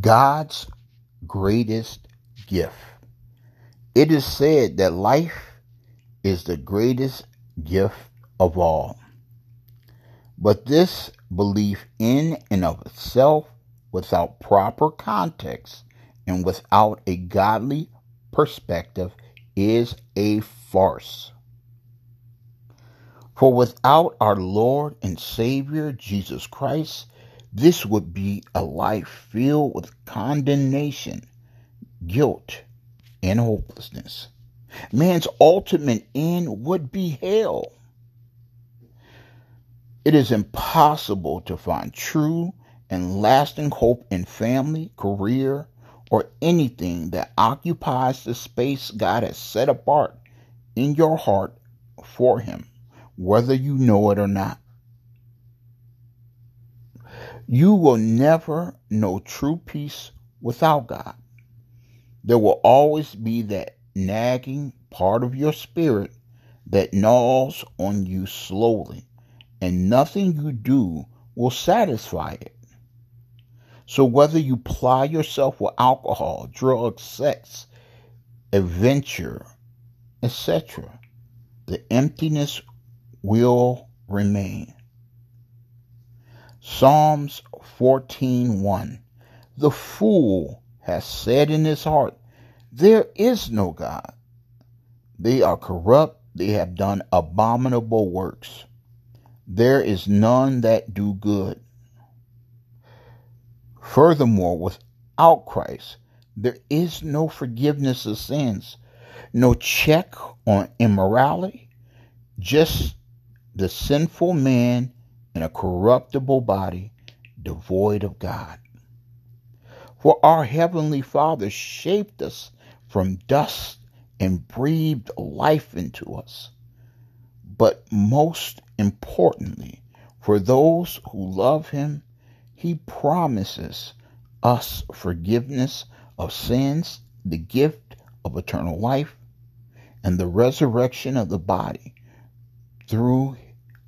God's greatest gift. It is said that life is the greatest gift of all. But this belief in and of itself, without proper context and without a godly perspective, is a farce. For without our Lord and Savior Jesus Christ, this would be a life filled with condemnation, guilt, and hopelessness. Man's ultimate end would be hell. It is impossible to find true and lasting hope in family, career, or anything that occupies the space God has set apart in your heart for Him, whether you know it or not. You will never know true peace without God. There will always be that nagging part of your spirit that gnaws on you slowly, and nothing you do will satisfy it. So, whether you ply yourself with alcohol, drugs, sex, adventure, etc., the emptiness will remain. Psalms 14:1 The fool has said in his heart, There is no God. They are corrupt, they have done abominable works. There is none that do good. Furthermore, without Christ, there is no forgiveness of sins, no check on immorality, just the sinful man in a corruptible body devoid of God. For our Heavenly Father shaped us from dust and breathed life into us. But most importantly, for those who love Him, He promises us forgiveness of sins, the gift of eternal life, and the resurrection of the body through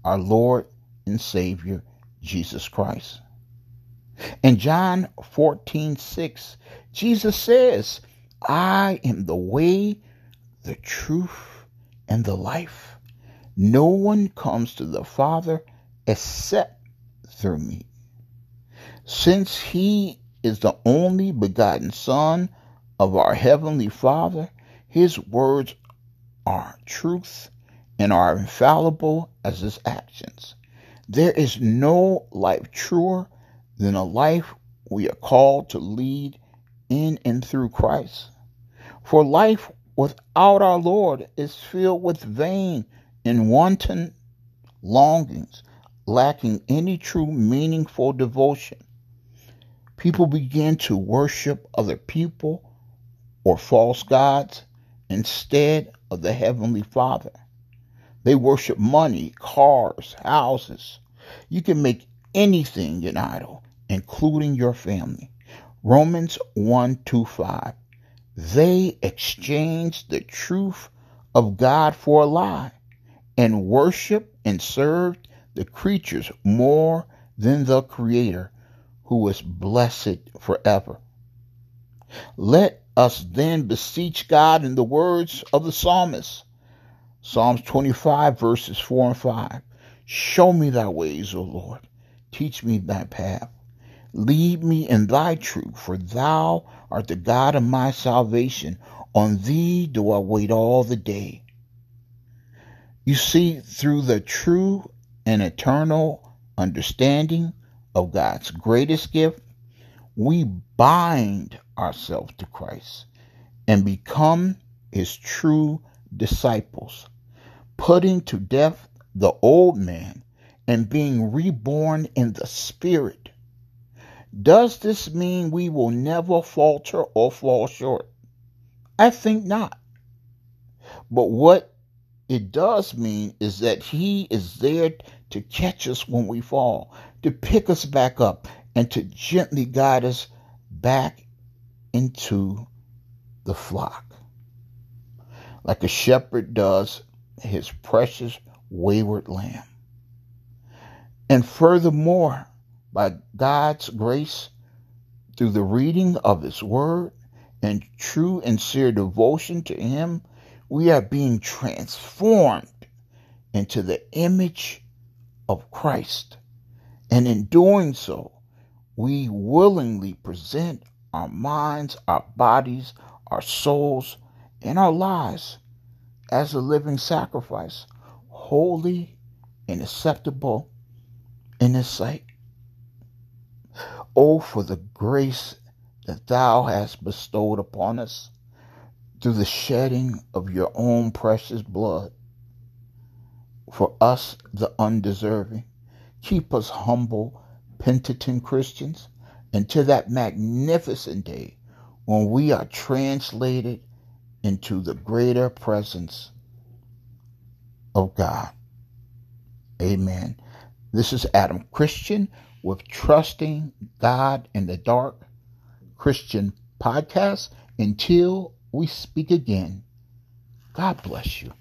our Lord and Savior Jesus Christ. In John 14, 6, Jesus says, I am the way, the truth, and the life. No one comes to the Father except through me. Since he is the only begotten Son of our Heavenly Father, his words are truth and are infallible as his actions. There is no life truer than a life we are called to lead in and through Christ. For life without our Lord is filled with vain and wanton longings, lacking any true meaningful devotion. People begin to worship other people or false gods instead of the Heavenly Father. They worship money, cars, houses. You can make anything an idol, including your family. Romans 1 2 5. They exchanged the truth of God for a lie and worship and served the creatures more than the Creator, who is blessed forever. Let us then beseech God in the words of the psalmist Psalms 25, verses 4 and 5. Show me thy ways, O Lord. Teach me thy path. Lead me in thy truth, for thou art the God of my salvation. On thee do I wait all the day. You see, through the true and eternal understanding of God's greatest gift, we bind ourselves to Christ and become his true disciples putting to death the old man and being reborn in the spirit. Does this mean we will never falter or fall short? I think not. But what it does mean is that He is there to catch us when we fall, to pick us back up, and to gently guide us back into the flock. Like a shepherd does his precious wayward lamb. And furthermore, by God's grace, through the reading of His Word and true and sincere devotion to Him, we are being transformed into the image of Christ. And in doing so, we willingly present our minds, our bodies, our souls, and our lives as a living sacrifice, holy and acceptable in His sight. Oh, for the grace that Thou hast bestowed upon us through the shedding of Your own precious blood for us, the undeserving. Keep us humble, penitent Christians until that magnificent day when we are translated into the greater presence of God. Amen. This is Adam Christian with Trusting God in the Dark Christian Podcast. Until we speak again, God bless you.